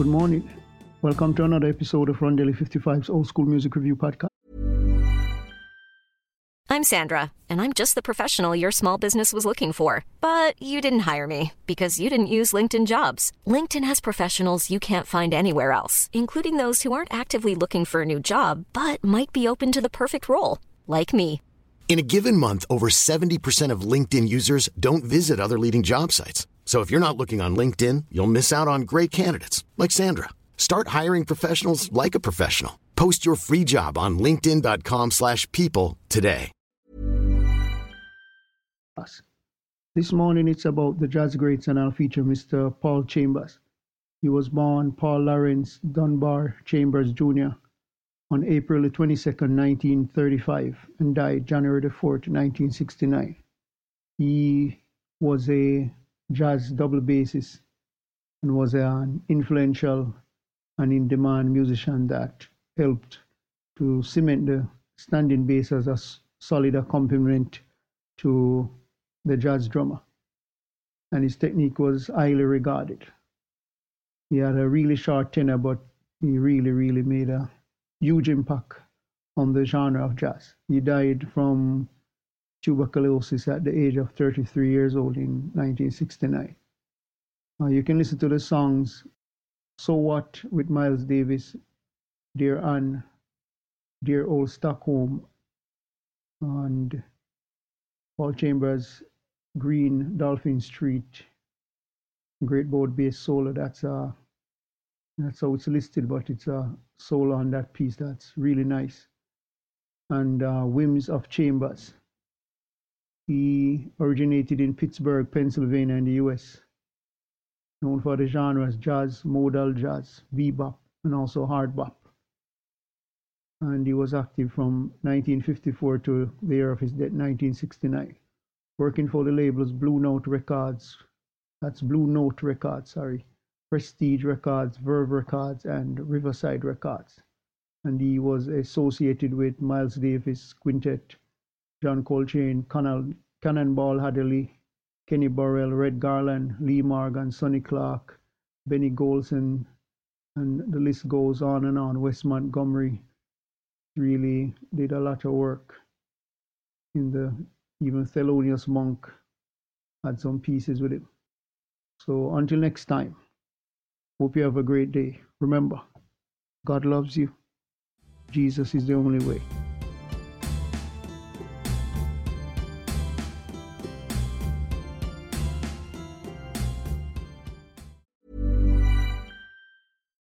Good morning. Welcome to another episode of Rondelle55's Old School Music Review Podcast. I'm Sandra, and I'm just the professional your small business was looking for. But you didn't hire me because you didn't use LinkedIn jobs. LinkedIn has professionals you can't find anywhere else, including those who aren't actively looking for a new job but might be open to the perfect role, like me. In a given month, over 70% of LinkedIn users don't visit other leading job sites. So if you're not looking on LinkedIn, you'll miss out on great candidates like Sandra. Start hiring professionals like a professional. Post your free job on linkedin.com/people today. This morning it's about the jazz greats and I'll feature Mr. Paul Chambers. He was born Paul Lawrence Dunbar Chambers Jr. on April 22, 1935 and died January 4, 1969. He was a jazz double bassist and was an influential and in-demand musician that helped to cement the standing bass as a solid accompaniment to the jazz drummer. And his technique was highly regarded. He had a really short tenor, but he really, really made a huge impact on the genre of jazz. He died from tuberculosis at the age of 33 years old in 1969. Uh, you can listen to the songs So What with Miles Davis, Dear Anne, Dear Old Stockholm, and Paul Chambers, Green Dolphin Street, Great Board Bass Solo. That's uh, that's how it's listed, but it's a solo on that piece that's really nice. And uh, Whims of Chambers. He originated in Pittsburgh, Pennsylvania, in the US. Known for the genres jazz, modal jazz, bebop, and also hard bop. And he was active from 1954 to the year of his death, 1969, working for the labels Blue Note Records, that's Blue Note Records, sorry, Prestige Records, Verve Records, and Riverside Records. And he was associated with Miles Davis Quintet, John Coltrane, Conal, Cannonball Adderley, Kenny Burrell, Red Garland, Lee Morgan, Sonny Clark, Benny Golson, and the list goes on and on. Wes Montgomery really did a lot of work in the even Thelonious Monk had some pieces with it. So until next time, hope you have a great day. Remember, God loves you. Jesus is the only way.